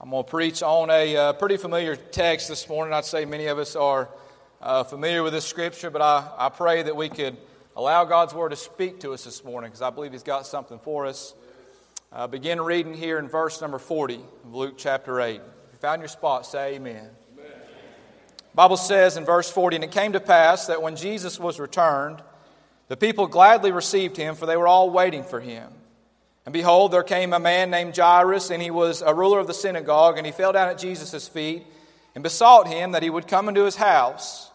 I'm going to preach on a uh, pretty familiar text this morning. I'd say many of us are uh, familiar with this scripture, but I, I pray that we could allow God's word to speak to us this morning because I believe He's got something for us. Uh, begin reading here in verse number 40 of Luke chapter 8. If you found your spot, say amen. amen. Bible says in verse 40, And it came to pass that when Jesus was returned, the people gladly received him, for they were all waiting for him. And behold, there came a man named Jairus, and he was a ruler of the synagogue, and he fell down at Jesus' feet and besought him that he would come into his house.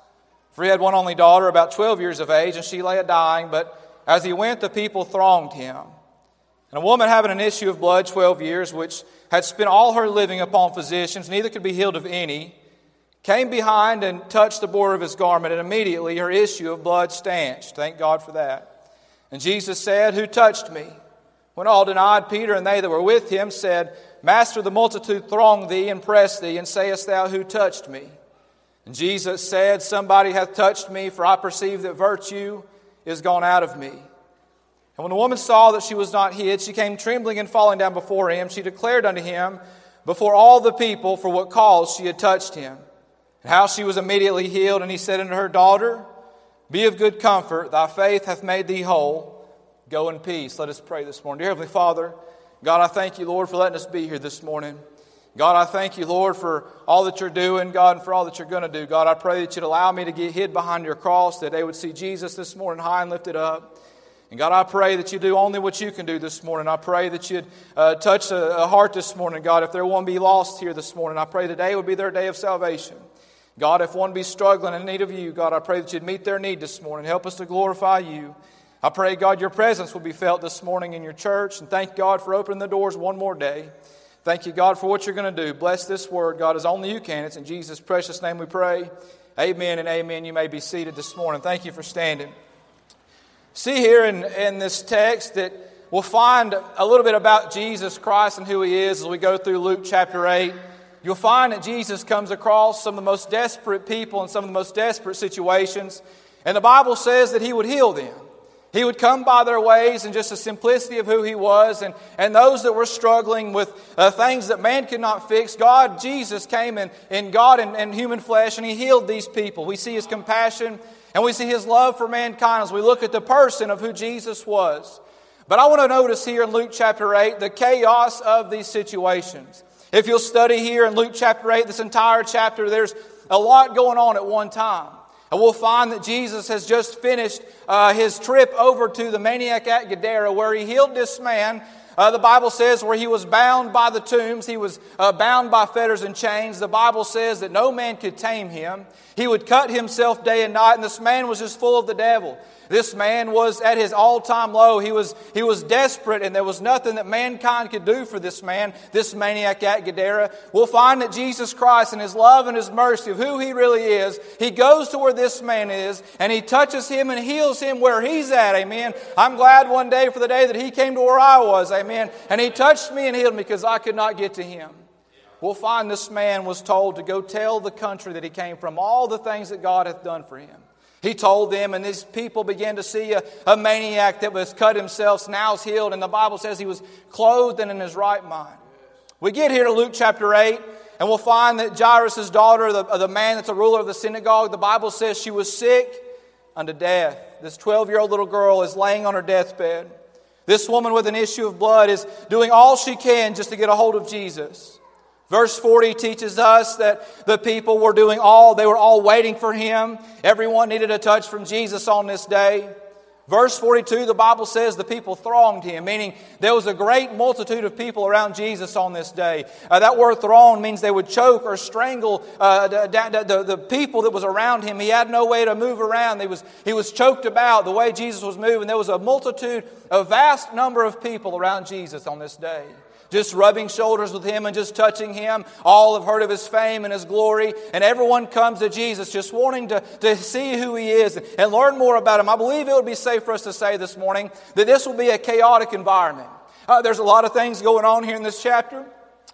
For he had one only daughter, about 12 years of age, and she lay a dying, but as he went, the people thronged him. And a woman having an issue of blood 12 years, which had spent all her living upon physicians, neither could be healed of any, came behind and touched the border of his garment, and immediately her issue of blood stanched. Thank God for that. And Jesus said, Who touched me? When all denied, Peter and they that were with him said, Master, the multitude throng thee and press thee, and sayest thou, Who touched me? And Jesus said, Somebody hath touched me, for I perceive that virtue is gone out of me. And when the woman saw that she was not hid, she came trembling and falling down before him. She declared unto him before all the people for what cause she had touched him, and how she was immediately healed. And he said unto her, Daughter, be of good comfort, thy faith hath made thee whole. Go in peace. Let us pray this morning. Dear Heavenly Father, God, I thank you, Lord, for letting us be here this morning. God, I thank you, Lord, for all that you're doing, God, and for all that you're going to do. God, I pray that you'd allow me to get hid behind your cross, that they would see Jesus this morning high and lifted up. And God, I pray that you do only what you can do this morning. I pray that you'd uh, touch a, a, heart this morning, God. If there one be lost here this morning, I pray today would be their day of salvation. God, if one be struggling in need of you, God, I pray that you'd meet their need this morning. Help us to glorify you. I pray, God, your presence will be felt this morning in your church. And thank God for opening the doors one more day. Thank you, God, for what you're going to do. Bless this word, God, as only you can. It's in Jesus' precious name we pray. Amen and amen. You may be seated this morning. Thank you for standing. See here in, in this text that we'll find a little bit about Jesus Christ and who he is as we go through Luke chapter 8. You'll find that Jesus comes across some of the most desperate people in some of the most desperate situations. And the Bible says that he would heal them. He would come by their ways and just the simplicity of who he was. And, and those that were struggling with uh, things that man could not fix, God, Jesus came in, in God and, and human flesh and he healed these people. We see his compassion and we see his love for mankind as we look at the person of who Jesus was. But I want to notice here in Luke chapter 8 the chaos of these situations. If you'll study here in Luke chapter 8, this entire chapter, there's a lot going on at one time. And we'll find that Jesus has just finished uh, his trip over to the maniac at Gadara where he healed this man. Uh, the Bible says where he was bound by the tombs, he was uh, bound by fetters and chains. The Bible says that no man could tame him. He would cut himself day and night, and this man was just full of the devil. This man was at his all time low. He was, he was desperate, and there was nothing that mankind could do for this man, this maniac at Gadara. We'll find that Jesus Christ, in his love and his mercy of who he really is, he goes to where this man is, and he touches him and heals him where he's at. Amen. I'm glad one day for the day that he came to where I was. Amen. And he touched me and healed me because I could not get to him we'll find this man was told to go tell the country that he came from all the things that God hath done for him. He told them, and these people began to see a, a maniac that was cut himself, now's healed, and the Bible says he was clothed and in his right mind. We get here to Luke chapter 8, and we'll find that Jairus' daughter, the, the man that's a ruler of the synagogue, the Bible says she was sick unto death. This 12 year old little girl is laying on her deathbed. This woman with an issue of blood is doing all she can just to get a hold of Jesus. Verse 40 teaches us that the people were doing all, they were all waiting for him. Everyone needed a touch from Jesus on this day. Verse 42, the Bible says the people thronged him, meaning there was a great multitude of people around Jesus on this day. Uh, that word throng means they would choke or strangle uh, the, the, the, people that was around him. He had no way to move around. He was, he was choked about the way Jesus was moving. There was a multitude, a vast number of people around Jesus on this day just rubbing shoulders with him and just touching him. All have heard of his fame and his glory, and everyone comes to Jesus just wanting to, to see who he is and learn more about him. I believe it would be safe for us to say this morning that this will be a chaotic environment. Uh, there's a lot of things going on here in this chapter.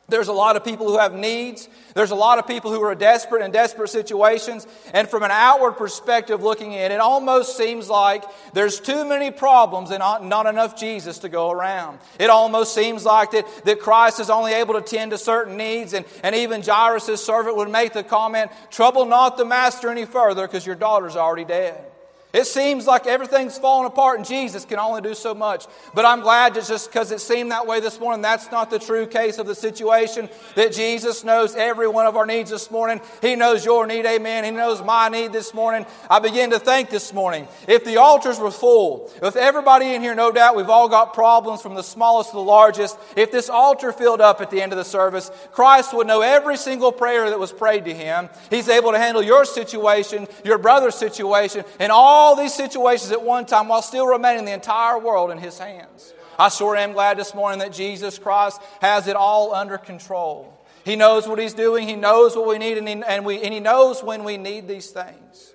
There's a lot of people who have needs. There's a lot of people who are desperate in desperate situations. And from an outward perspective looking in, it almost seems like there's too many problems and not enough Jesus to go around. It almost seems like that, that Christ is only able to tend to certain needs. And, and even Jairus' servant would make the comment, Trouble not the master any further because your daughter's already dead. It seems like everything's falling apart and Jesus can only do so much. But I'm glad that just because it seemed that way this morning, that's not the true case of the situation. That Jesus knows every one of our needs this morning. He knows your need, amen. He knows my need this morning. I begin to think this morning, if the altars were full, if everybody in here, no doubt, we've all got problems from the smallest to the largest. If this altar filled up at the end of the service, Christ would know every single prayer that was prayed to him. He's able to handle your situation, your brother's situation, and all all these situations at one time while still remaining the entire world in His hands. I sure am glad this morning that Jesus Christ has it all under control. He knows what He's doing, He knows what we need, and He, and we, and he knows when we need these things.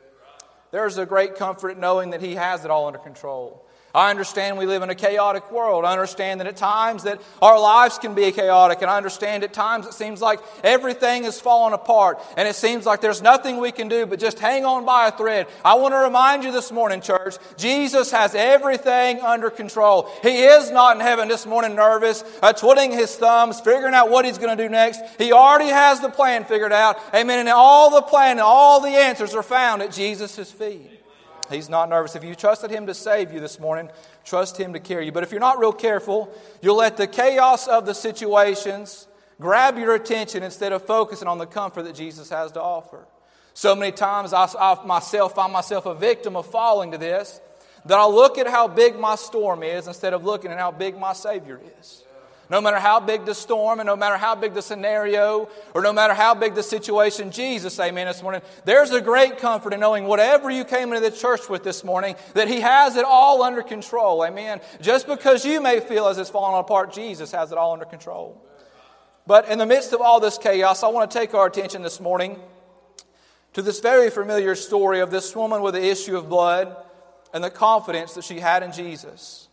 There's a great comfort knowing that He has it all under control. I understand we live in a chaotic world. I understand that at times that our lives can be chaotic. And I understand at times it seems like everything is falling apart. And it seems like there's nothing we can do but just hang on by a thread. I want to remind you this morning, church, Jesus has everything under control. He is not in heaven this morning nervous, uh, twiddling his thumbs, figuring out what he's going to do next. He already has the plan figured out. Amen. And all the plan and all the answers are found at Jesus' feet. He's not nervous. If you trusted Him to save you this morning, trust Him to carry you. But if you're not real careful, you'll let the chaos of the situations grab your attention instead of focusing on the comfort that Jesus has to offer. So many times I, I myself find myself a victim of falling to this that I'll look at how big my storm is instead of looking at how big my Savior is. No matter how big the storm and no matter how big the scenario or no matter how big the situation, Jesus, amen, this morning, there's a great comfort in knowing whatever you came into the church with this morning, that He has it all under control, amen. Just because you may feel as it's falling apart, Jesus has it all under control. But in the midst of all this chaos, I want to take our attention this morning to this very familiar story of this woman with the issue of blood and the confidence that she had in Jesus.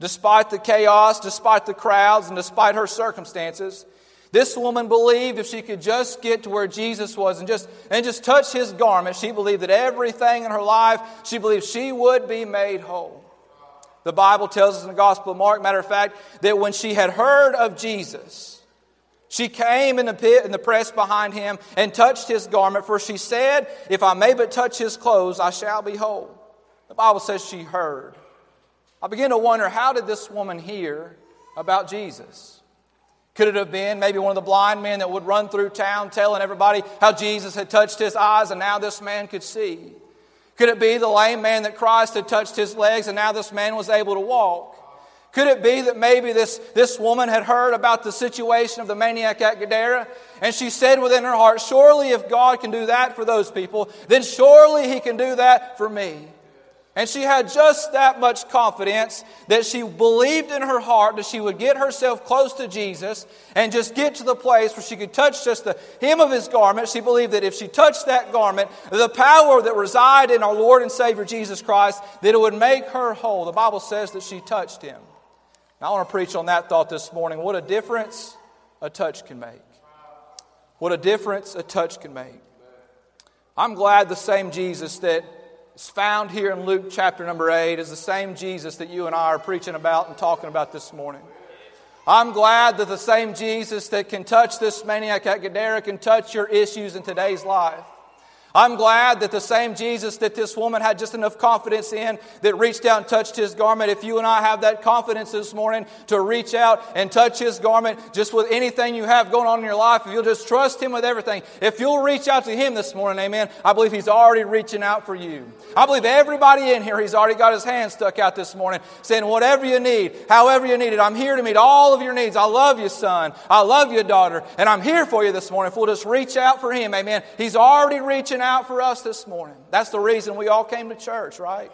Despite the chaos, despite the crowds, and despite her circumstances, this woman believed if she could just get to where Jesus was and just, and just touch his garment, she believed that everything in her life, she believed she would be made whole. The Bible tells us in the Gospel of Mark, matter of fact, that when she had heard of Jesus, she came in the pit in the press behind him and touched his garment, for she said, If I may but touch his clothes, I shall be whole. The Bible says she heard. I begin to wonder how did this woman hear about Jesus? Could it have been maybe one of the blind men that would run through town telling everybody how Jesus had touched his eyes and now this man could see? Could it be the lame man that Christ had touched his legs and now this man was able to walk? Could it be that maybe this, this woman had heard about the situation of the maniac at Gadara and she said within her heart, Surely if God can do that for those people, then surely He can do that for me. And she had just that much confidence that she believed in her heart that she would get herself close to Jesus and just get to the place where she could touch just the hem of his garment. She believed that if she touched that garment, the power that resided in our Lord and Savior Jesus Christ, that it would make her whole. The Bible says that she touched him. Now, I want to preach on that thought this morning. What a difference a touch can make. What a difference a touch can make. I'm glad the same Jesus that is found here in Luke chapter number 8 is the same Jesus that you and I are preaching about and talking about this morning. I'm glad that the same Jesus that can touch this maniac at Gadara can touch your issues in today's life. I'm glad that the same Jesus that this woman had just enough confidence in that reached out and touched his garment. If you and I have that confidence this morning to reach out and touch his garment just with anything you have going on in your life, if you'll just trust him with everything, if you'll reach out to him this morning, amen, I believe he's already reaching out for you. I believe everybody in here, he's already got his hand stuck out this morning saying, whatever you need, however you need it, I'm here to meet all of your needs. I love you, son. I love you, daughter. And I'm here for you this morning. If we'll just reach out for him, amen, he's already reaching out for us this morning. That's the reason we all came to church, right?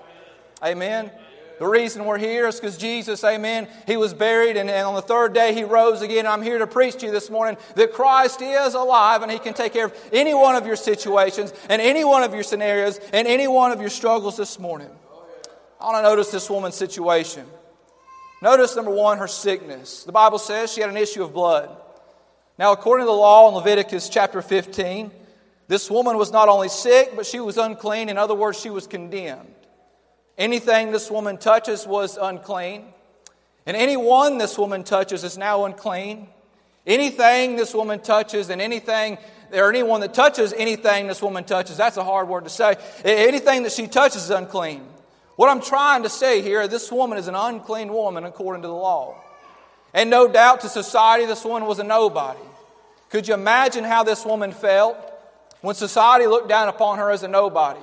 Amen. The reason we're here is because Jesus, amen, he was buried and, and, on the third day he rose again. I'm here to preach to you this morning that Christ is alive and he can take care of any one of your situations and any one of your scenarios and any one of your struggles this morning. I want to notice this woman's situation. Notice, number one, her sickness. The Bible says she had an issue of blood. Now, according to the law in Leviticus chapter 15, this woman was not only sick, but she was unclean. In other words, she was condemned. Anything this woman touches was unclean. And anyone this woman touches is now unclean. Anything this woman touches and anything, or anyone that touches anything this woman touches, that's a hard word to say. Anything that she touches is unclean. What I'm trying to say here, this woman is an unclean woman according to the law. And no doubt to society, this woman was a nobody. Could you imagine how this woman felt when society looked down upon her as a nobody?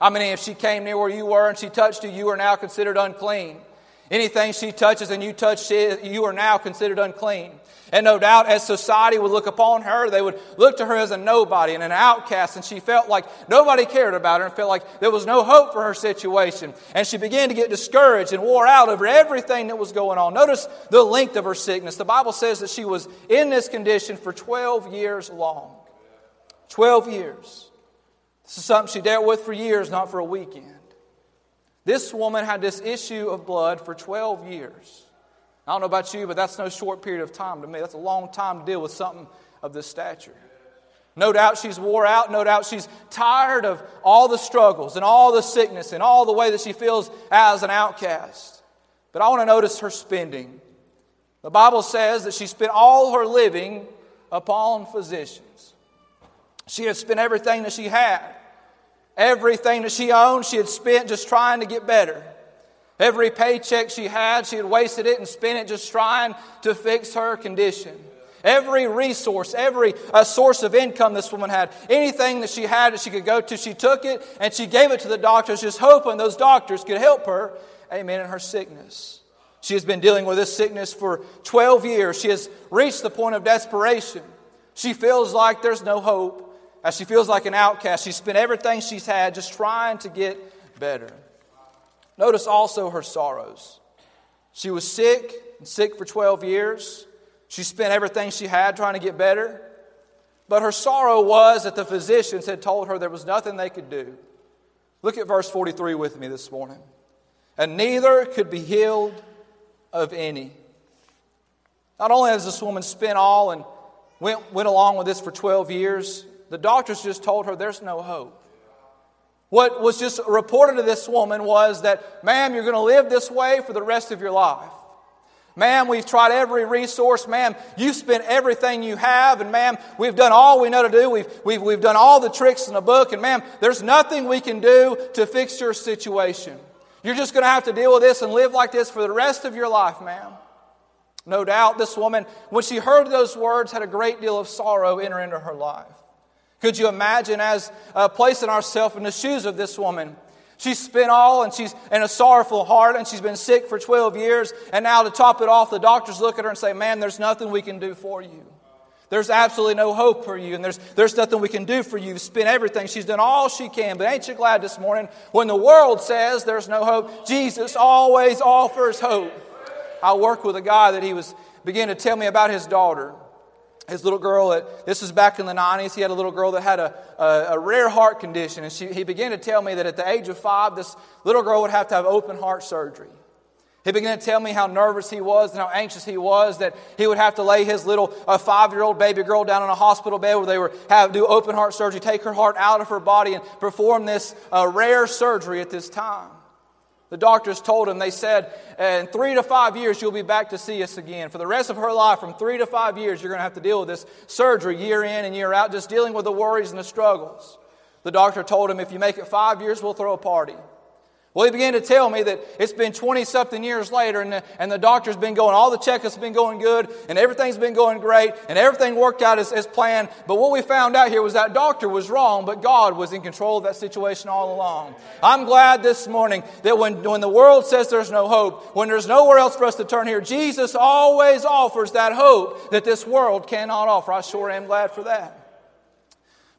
I mean, if she came near where you were and she touched you, you are now considered unclean. Anything she touches and you touch, you are now considered unclean. And no doubt, as society would look upon her, they would look to her as a nobody and an outcast, and she felt like nobody cared about her and felt like there was no hope for her situation. And she began to get discouraged and wore out over everything that was going on. Notice the length of her sickness. The Bible says that she was in this condition for 12 years long. 12 years. This is something she dealt with for years, not for a weekend. This woman had this issue of blood for 12 years. I don't know about you, but that's no short period of time to me. That's a long time to deal with something of this stature. No doubt she's wore out. No doubt she's tired of all the struggles and all the sickness and all the way that she feels as an outcast. But I want to notice her spending. The Bible says that she spent all her living upon physicians. She had spent everything that she had. Everything that she owned, she had spent just trying to get better. Every paycheck she had, she had wasted it and spent it just trying to fix her condition. Every resource, every uh, source of income this woman had, anything that she had that she could go to, she took it and she gave it to the doctors, just hoping those doctors could help her, amen, in her sickness. She has been dealing with this sickness for 12 years. She has reached the point of desperation. She feels like there's no hope. As she feels like an outcast, she spent everything she's had just trying to get better. Notice also her sorrows. She was sick and sick for 12 years. She spent everything she had trying to get better. But her sorrow was that the physicians had told her there was nothing they could do. Look at verse 43 with me this morning. And neither could be healed of any. Not only has this woman spent all and went, went along with this for 12 years, the doctors just told her there's no hope. What was just reported to this woman was that, ma'am, you're going to live this way for the rest of your life. Ma'am, we've tried every resource. Ma'am, you've spent everything you have. And ma'am, we've done all we know to do. We've, we've, we've done all the tricks in the book. And ma'am, there's nothing we can do to fix your situation. You're just going to have to deal with this and live like this for the rest of your life, ma'am. No doubt this woman, when she heard those words, had a great deal of sorrow enter into her life. Could you imagine as uh, placing ourselves in the shoes of this woman? She's spent all and she's in a sorrowful heart and she's been sick for 12 years. And now to top it off, the doctors look at her and say, Man, there's nothing we can do for you. There's absolutely no hope for you, and there's, there's nothing we can do for you. Spend everything. She's done all she can. But ain't you glad this morning when the world says there's no hope? Jesus always offers hope. I worked with a guy that he was beginning to tell me about his daughter his little girl that this was back in the 90s he had a little girl that had a, a, a, rare heart condition and she, he began to tell me that at the age of five this little girl would have to have open heart surgery. He began to tell me how nervous he was and how anxious he was that he would have to lay his little uh, five-year-old baby girl down on a hospital bed where they would have do open heart surgery take her heart out of her body and perform this uh, rare surgery at this time the doctors told him, they said, in three to five years, you'll be back to see us again. For the rest of her life, from three to five years, you're going to have to deal with this surgery year in and year out, just dealing with the worries and the struggles. The doctor told him, if you make it five years, we'll throw a party. Well, he began to tell me that it's been 20 something years later, and the, and the doctor's been going, all the checkups have been going good, and everything's been going great, and everything worked out as, as planned. But what we found out here was that doctor was wrong, but God was in control of that situation all along. I'm glad this morning that when, when the world says there's no hope, when there's nowhere else for us to turn here, Jesus always offers that hope that this world cannot offer. I sure am glad for that.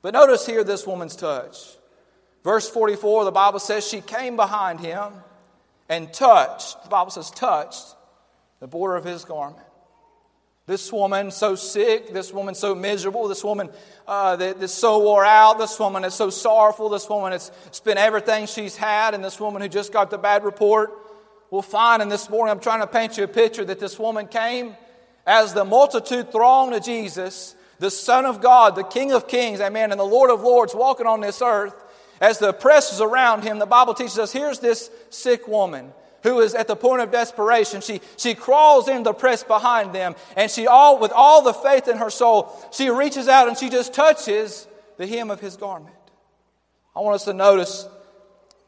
But notice here this woman's touch. Verse 44, the Bible says she came behind him and touched, the Bible says, touched the border of his garment. This woman so sick, this woman so miserable, this woman uh, that's so wore out, this woman that's so sorrowful, this woman that's spent everything she's had, and this woman who just got the bad report. We'll find in this morning, I'm trying to paint you a picture that this woman came as the multitude thronged to Jesus, the Son of God, the King of Kings, amen, and the Lord of Lords walking on this earth, as the press is around him, the Bible teaches us here's this sick woman who is at the point of desperation. She, she crawls in the press behind them, and she all with all the faith in her soul, she reaches out and she just touches the hem of his garment. I want us to notice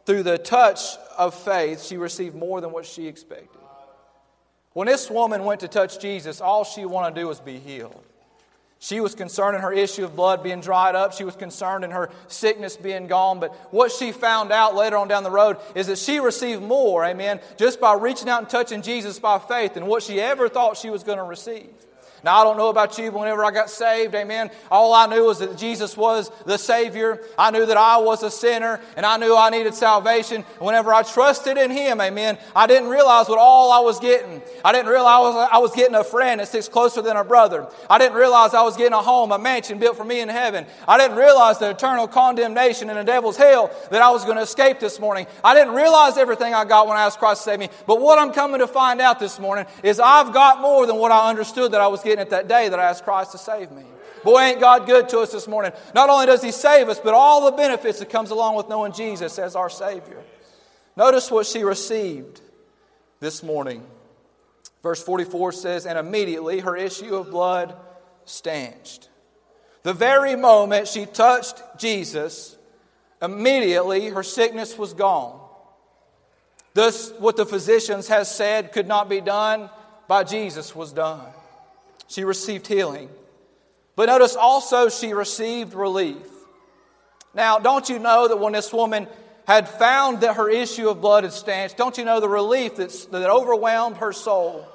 through the touch of faith, she received more than what she expected. When this woman went to touch Jesus, all she wanted to do was be healed. She was concerned in her issue of blood being dried up. She was concerned in her sickness being gone. But what she found out later on down the road is that she received more, amen, just by reaching out and touching Jesus by faith than what she ever thought she was going to receive. Now, I don't know about you, but whenever I got saved, amen, all I knew was that Jesus was the Savior. I knew that I was a sinner, and I knew I needed salvation. whenever I trusted in Him, amen, I didn't realize what all I was getting. I didn't realize I was getting a friend that sticks closer than a brother. I didn't realize I was getting a home, a mansion built for me in heaven. I didn't realize the eternal condemnation in the devil's hell that I was going to escape this morning. I didn't realize everything I got when I asked Christ to save me. But what I'm coming to find out this morning is I've got more than what I understood that I was getting it that day that I asked Christ to save me. Boy, ain't God good to us this morning. Not only does He save us, but all the benefits that comes along with knowing Jesus as our Savior. Notice what she received this morning. Verse 44 says, And immediately her issue of blood stanched. The very moment she touched Jesus, immediately her sickness was gone. Thus, what the physicians have said could not be done by Jesus was done she received healing. But notice also she received relief. Now, don't you know that when this woman had found that her issue of blood had stanched, don't you know the relief that's, that overwhelmed her soul?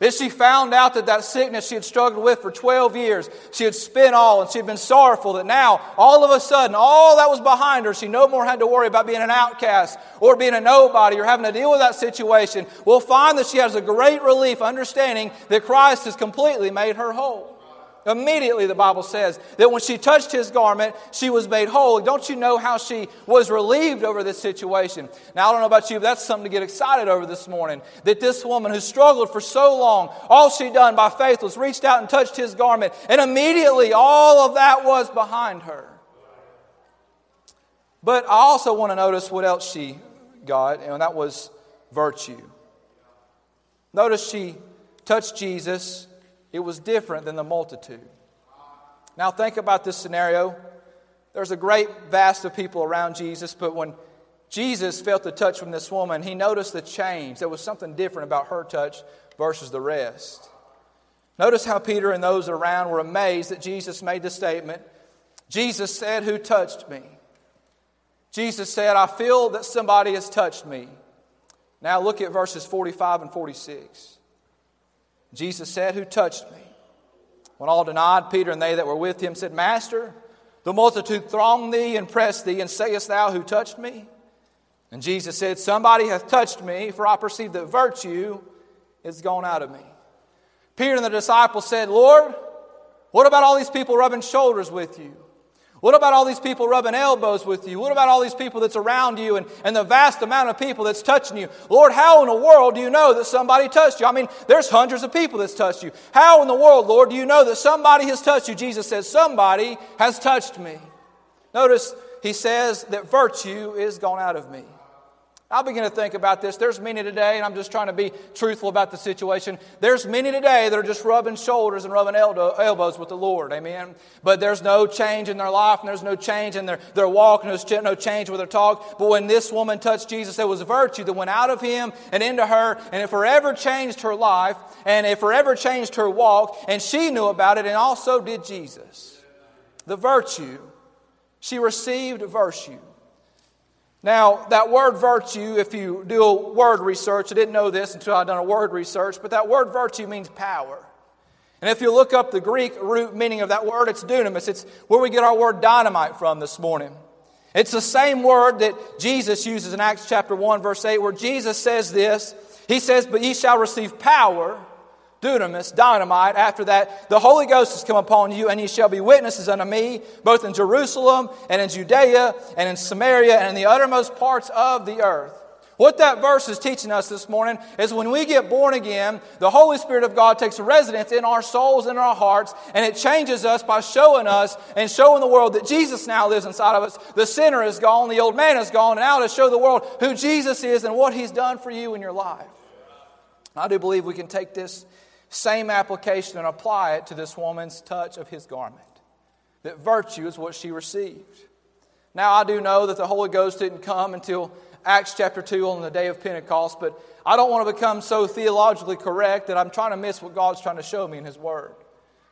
That she found out that that sickness she had struggled with for 12 years, she had spent all and she had been sorrowful that now, all of a sudden, all that was behind her, she no more had to worry about being an outcast or being a nobody or having to deal with that situation. We'll find that she has a great relief understanding that Christ has completely made her whole. Immediately, the Bible says that when she touched his garment, she was made whole. Don't you know how she was relieved over this situation? Now, I don't know about you, but that's something to get excited over this morning. That this woman who struggled for so long, all she done by faith was reached out and touched his garment, and immediately all of that was behind her. But I also want to notice what else she got, and that was virtue. Notice she touched Jesus it was different than the multitude. Now, think about this scenario. There's a great vast of people around Jesus, but when Jesus felt the touch from this woman, he noticed the change. There was something different about her touch versus the rest. Notice how Peter and those around were amazed that Jesus made the statement Jesus said, Who touched me? Jesus said, I feel that somebody has touched me. Now look at verses 45 and 46. Jesus said, Who touched me? When all denied, Peter and they that were with him said, Master, the multitude throng thee and press thee, and sayest thou, Who touched me? And Jesus said, Somebody hath touched me, for I perceive that virtue is gone out of me. Peter and the disciples said, Lord, what about all these people rubbing shoulders with you? What about all these people rubbing elbows with you? What about all these people that's around you and, and the vast amount of people that's touching you? Lord, how in the world do you know that somebody touched you? I mean, there's hundreds of people that's touched you. How in the world, Lord, do you know that somebody has touched you? Jesus says, Somebody has touched me. Notice he says that virtue is gone out of me. I begin to think about this. There's many today, and I'm just trying to be truthful about the situation. There's many today that are just rubbing shoulders and rubbing elbows with the Lord. Amen. But there's no change in their life, and there's no change in their, their walk, and there's no change with their talk. But when this woman touched Jesus, there was virtue that went out of him and into her, and it forever changed her life, and it forever changed her walk, and she knew about it, and also did Jesus. The virtue. She received virtue. Now, that word virtue, if you do a word research, I didn't know this until I'd done a word research, but that word virtue means power. And if you look up the Greek root meaning of that word, it's dunamis. It's where we get our word dynamite from this morning. It's the same word that Jesus uses in Acts chapter 1, verse 8, where Jesus says this. He says, But ye shall receive power dunamis, dynamite. After that, the Holy Ghost has come upon you, and ye shall be witnesses unto me, both in Jerusalem and in Judea and in Samaria and in the uttermost parts of the earth. What that verse is teaching us this morning is when we get born again, the Holy Spirit of God takes residence in our souls and our hearts, and it changes us by showing us and showing the world that Jesus now lives inside of us. The sinner is gone, the old man is gone, and now to show the world who Jesus is and what he's done for you in your life. I do believe we can take this same application and apply it to this woman's touch of his garment. That virtue is what she received. Now, I do know that the Holy Ghost didn't come until Acts chapter 2 on the day of Pentecost, but I don't want to become so theologically correct that I'm trying to miss what God's trying to show me in His Word.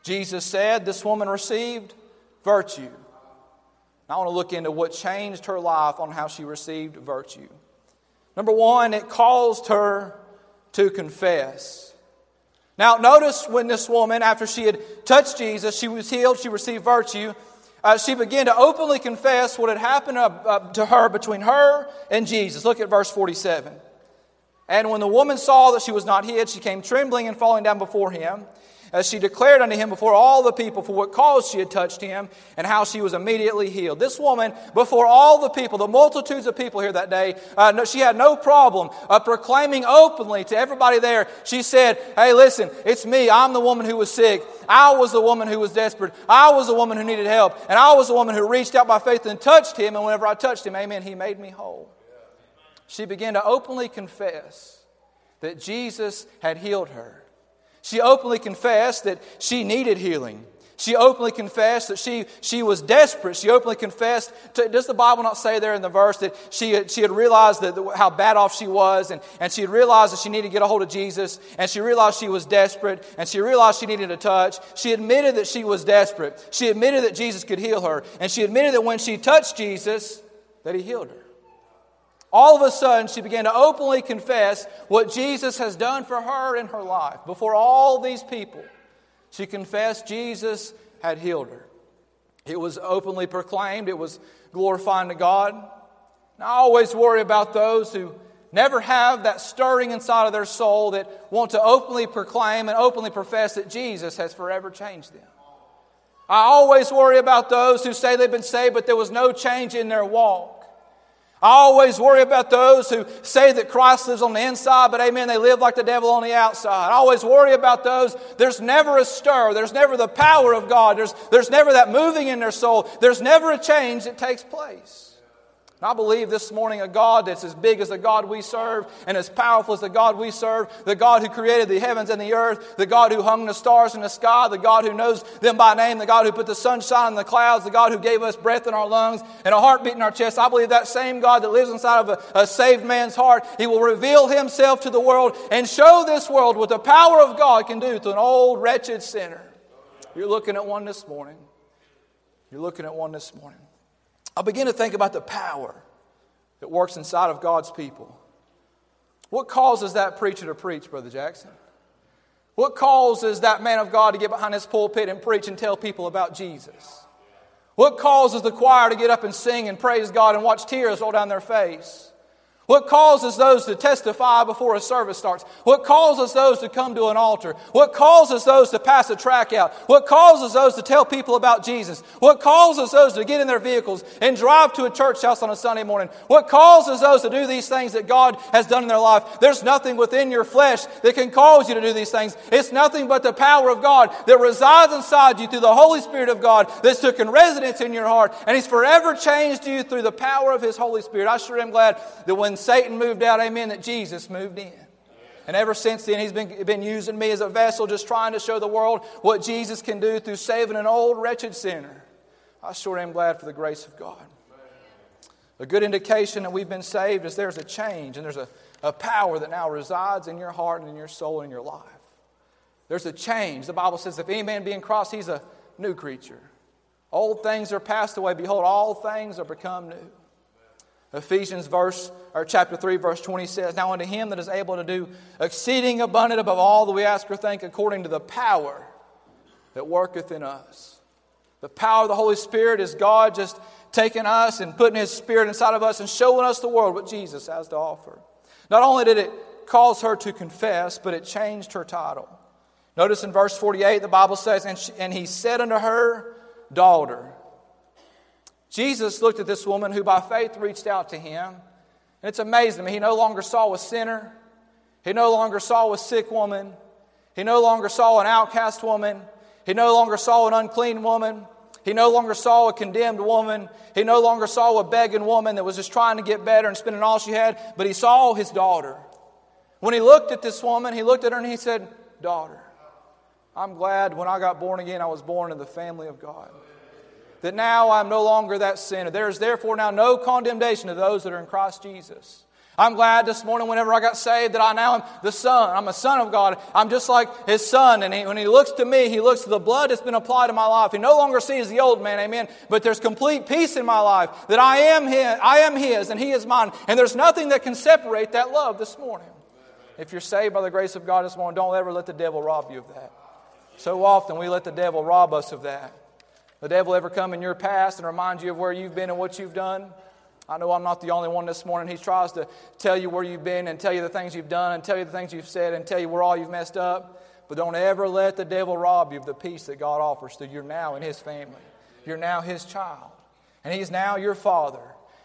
Jesus said this woman received virtue. I want to look into what changed her life on how she received virtue. Number one, it caused her to confess. Now, notice when this woman, after she had touched Jesus, she was healed, she received virtue uh, she began to openly confess what had happened to her between her and Jesus. Look at verse 47. And when the woman saw that she was not hid, she came trembling and falling down before him as she declared unto him before all the people for what cause she had touched him and how she was immediately healed. This woman, before all the people, the multitudes of people here that day, uh, no, she had no problem uh, proclaiming openly to everybody there. She said, Hey, listen, it's me. I'm the woman who was sick. I was the woman who was desperate. I was the woman who needed help. And I was the woman who reached out by faith and touched him. And whenever I touched him, amen, he made me whole. She began to openly confess that Jesus had healed her. She openly confessed that she needed healing. She openly confessed that she, she was desperate. She openly confessed. To, does the Bible not say there in the verse that she she had realized that, how bad off she was, and, and she had realized that she needed to get a hold of Jesus, and she realized she was desperate, and she realized she needed a touch. She admitted that she was desperate. She admitted that Jesus could heal her, and she admitted that when she touched Jesus, that he healed her. All of a sudden, she began to openly confess what Jesus has done for her in her life. Before all these people, she confessed Jesus had healed her. It was openly proclaimed, it was glorifying to God. Now, I always worry about those who never have that stirring inside of their soul that want to openly proclaim and openly profess that Jesus has forever changed them. I always worry about those who say they've been saved, but there was no change in their walk. I always worry about those who say that Christ lives on the inside, but amen, they live like the devil on the outside. I always worry about those. There's never a stir. There's never the power of God. There's, there's never that moving in their soul. There's never a change that takes place. I believe this morning a God that's as big as the God we serve and as powerful as the God we serve, the God who created the heavens and the earth, the God who hung the stars in the sky, the God who knows them by name, the God who put the sunshine in the clouds, the God who gave us breath in our lungs and a heartbeat in our chest. I believe that same God that lives inside of a, a saved man's heart, he will reveal himself to the world and show this world what the power of God can do to an old, wretched sinner. You're looking at one this morning. You're looking at one this morning. I begin to think about the power that works inside of God's people. What causes that preacher to preach, Brother Jackson? What causes that man of God to get behind his pulpit and preach and tell people about Jesus? What causes the choir to get up and sing and praise God and watch tears roll down their face? What causes those to testify before a service starts? What causes those to come to an altar? What causes those to pass a track out? What causes those to tell people about Jesus? What causes those to get in their vehicles and drive to a church house on a Sunday morning? What causes those to do these things that God has done in their life? There's nothing within your flesh that can cause you to do these things. It's nothing but the power of God that resides inside you through the Holy Spirit of God that's taken residence in your heart and He's forever changed you through the power of His Holy Spirit. I sure am glad that when Satan moved out, amen, that Jesus moved in. And ever since then, he's been, been using me as a vessel, just trying to show the world what Jesus can do through saving an old, wretched sinner. I sure am glad for the grace of God. A good indication that we've been saved is there's a change and there's a, a power that now resides in your heart and in your soul and in your life. There's a change. The Bible says, if any man be in Christ, he's a new creature. Old things are passed away. Behold, all things are become new. Ephesians verse or chapter 3 verse 20 says, Now unto him that is able to do exceeding abundant above all that we ask or think according to the power that worketh in us. The power of the Holy Spirit is God just taking us and putting his spirit inside of us and showing us the world what Jesus has to offer. Not only did it cause her to confess, but it changed her title. Notice in verse 48, the Bible says, And, she, and he said unto her, Daughter. Jesus looked at this woman who by faith reached out to him, And it's amazing to me. He no longer saw a sinner, he no longer saw a sick woman, he no longer saw an outcast woman, he no longer saw an unclean woman. He no longer saw a condemned woman. He no longer saw a begging woman that was just trying to get better and spending all she had, but he saw his daughter. When he looked at this woman, he looked at her and he said, Daughter, I'm glad when I got born again, I was born in the family of God. That now I'm no longer that sinner. There is therefore now no condemnation to those that are in Christ Jesus. I'm glad this morning, whenever I got saved, that I now am the Son. I'm a Son of God. I'm just like His Son. And he, when He looks to me, He looks to the blood that's been applied to my life. He no longer sees the old man, amen. But there's complete peace in my life that I am His, I am His, and He is mine. And there's nothing that can separate that love this morning. If you're saved by the grace of God this morning, don't ever let the devil rob you of that. So often we let the devil rob us of that. The devil ever come in your past and remind you of where you've been and what you've done? I know I'm not the only one this morning. He tries to tell you where you've been and tell you the things you've done and tell you the things you've said and tell you where all you've messed up. But don't ever let the devil rob you of the peace that God offers to you. You're now in his family. You're now his child. And he's now your father.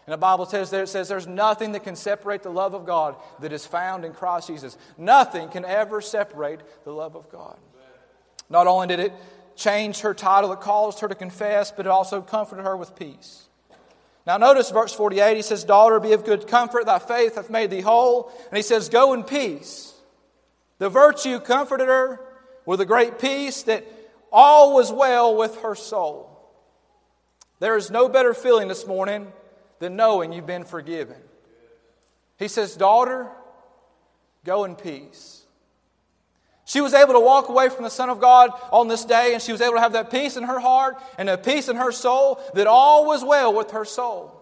And the Bible says there, it says there's nothing that can separate the love of God that is found in Christ Jesus. Nothing can ever separate the love of God. Not only did it change her title, it caused her to confess, but it also comforted her with peace. Now, notice verse 48. He says, Daughter, be of good comfort. Thy faith hath made thee whole. And he says, Go in peace. The virtue comforted her with a great peace that all was well with her soul. There is no better feeling this morning than knowing you've been forgiven. He says, Daughter, go in peace. She was able to walk away from the Son of God on this day, and she was able to have that peace in her heart and a peace in her soul that all was well with her soul.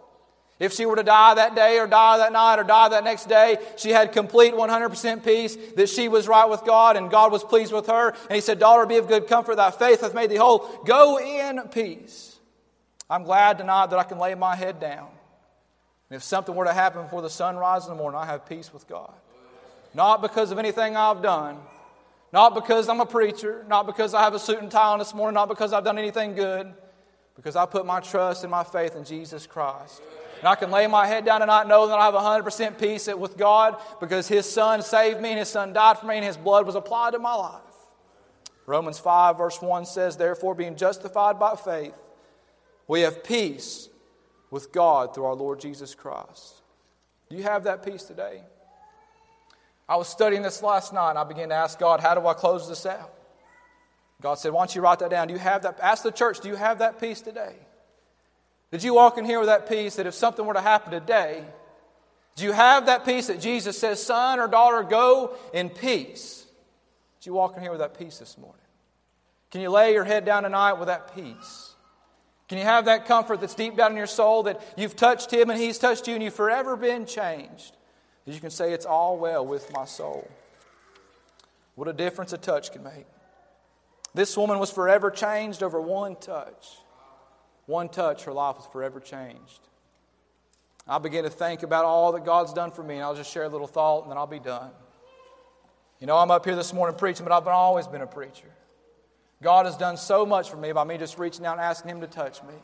If she were to die that day or die that night or die that next day, she had complete 100% peace that she was right with God and God was pleased with her. And he said, Daughter, be of good comfort. Thy faith hath made thee whole. Go in peace. I'm glad tonight that I can lay my head down. And if something were to happen before the sun rises in the morning, I have peace with God. Not because of anything I've done, not because I'm a preacher, not because I have a suit and tie on this morning, not because I've done anything good, because I put my trust and my faith in Jesus Christ. And I can lay my head down tonight knowing that I have 100% peace with God because His Son saved me and His Son died for me and His blood was applied to my life. Romans 5, verse 1 says, Therefore, being justified by faith, we have peace with God through our Lord Jesus Christ. Do you have that peace today? I was studying this last night and I began to ask God, how do I close this out? God said, Why don't you write that down? Do you have that? Ask the church, do you have that peace today? Did you walk in here with that peace that if something were to happen today, do you have that peace that Jesus says, Son or daughter, go in peace? Did you walk in here with that peace this morning? Can you lay your head down tonight with that peace? Can you have that comfort that's deep down in your soul that you've touched Him and He's touched you and you've forever been changed? That you can say, It's all well with my soul. What a difference a touch can make. This woman was forever changed over one touch. One touch, her life was forever changed. I began to think about all that God's done for me, and I'll just share a little thought and then I'll be done. You know, I'm up here this morning preaching, but I've always been a preacher. God has done so much for me by me just reaching out and asking Him to touch me.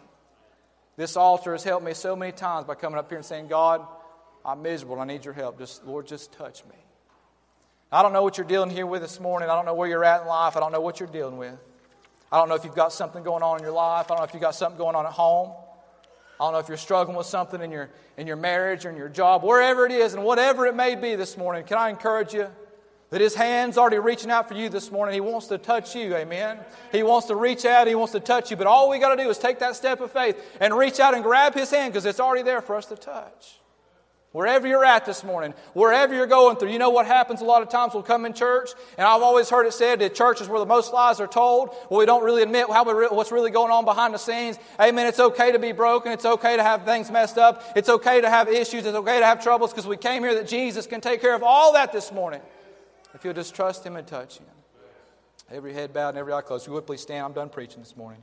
This altar has helped me so many times by coming up here and saying, God, I'm miserable. I need your help. Just, Lord, just touch me. I don't know what you're dealing here with this morning. I don't know where you're at in life. I don't know what you're dealing with. I don't know if you've got something going on in your life. I don't know if you've got something going on at home. I don't know if you're struggling with something in your, in your marriage or in your job, wherever it is, and whatever it may be this morning. Can I encourage you that His hand's already reaching out for you this morning? He wants to touch you, amen? He wants to reach out, He wants to touch you, but all we got to do is take that step of faith and reach out and grab His hand because it's already there for us to touch. Wherever you're at this morning, wherever you're going through, you know what happens a lot of times we'll come in church, and I've always heard it said that church is where the most lies are told. Well, we don't really admit how we, what's really going on behind the scenes. Amen. It's okay to be broken. It's okay to have things messed up. It's okay to have issues. It's okay to have troubles because we came here that Jesus can take care of all that this morning. If you'll just trust Him and touch Him. Every head bowed and every eye closed. If you would please stand. I'm done preaching this morning.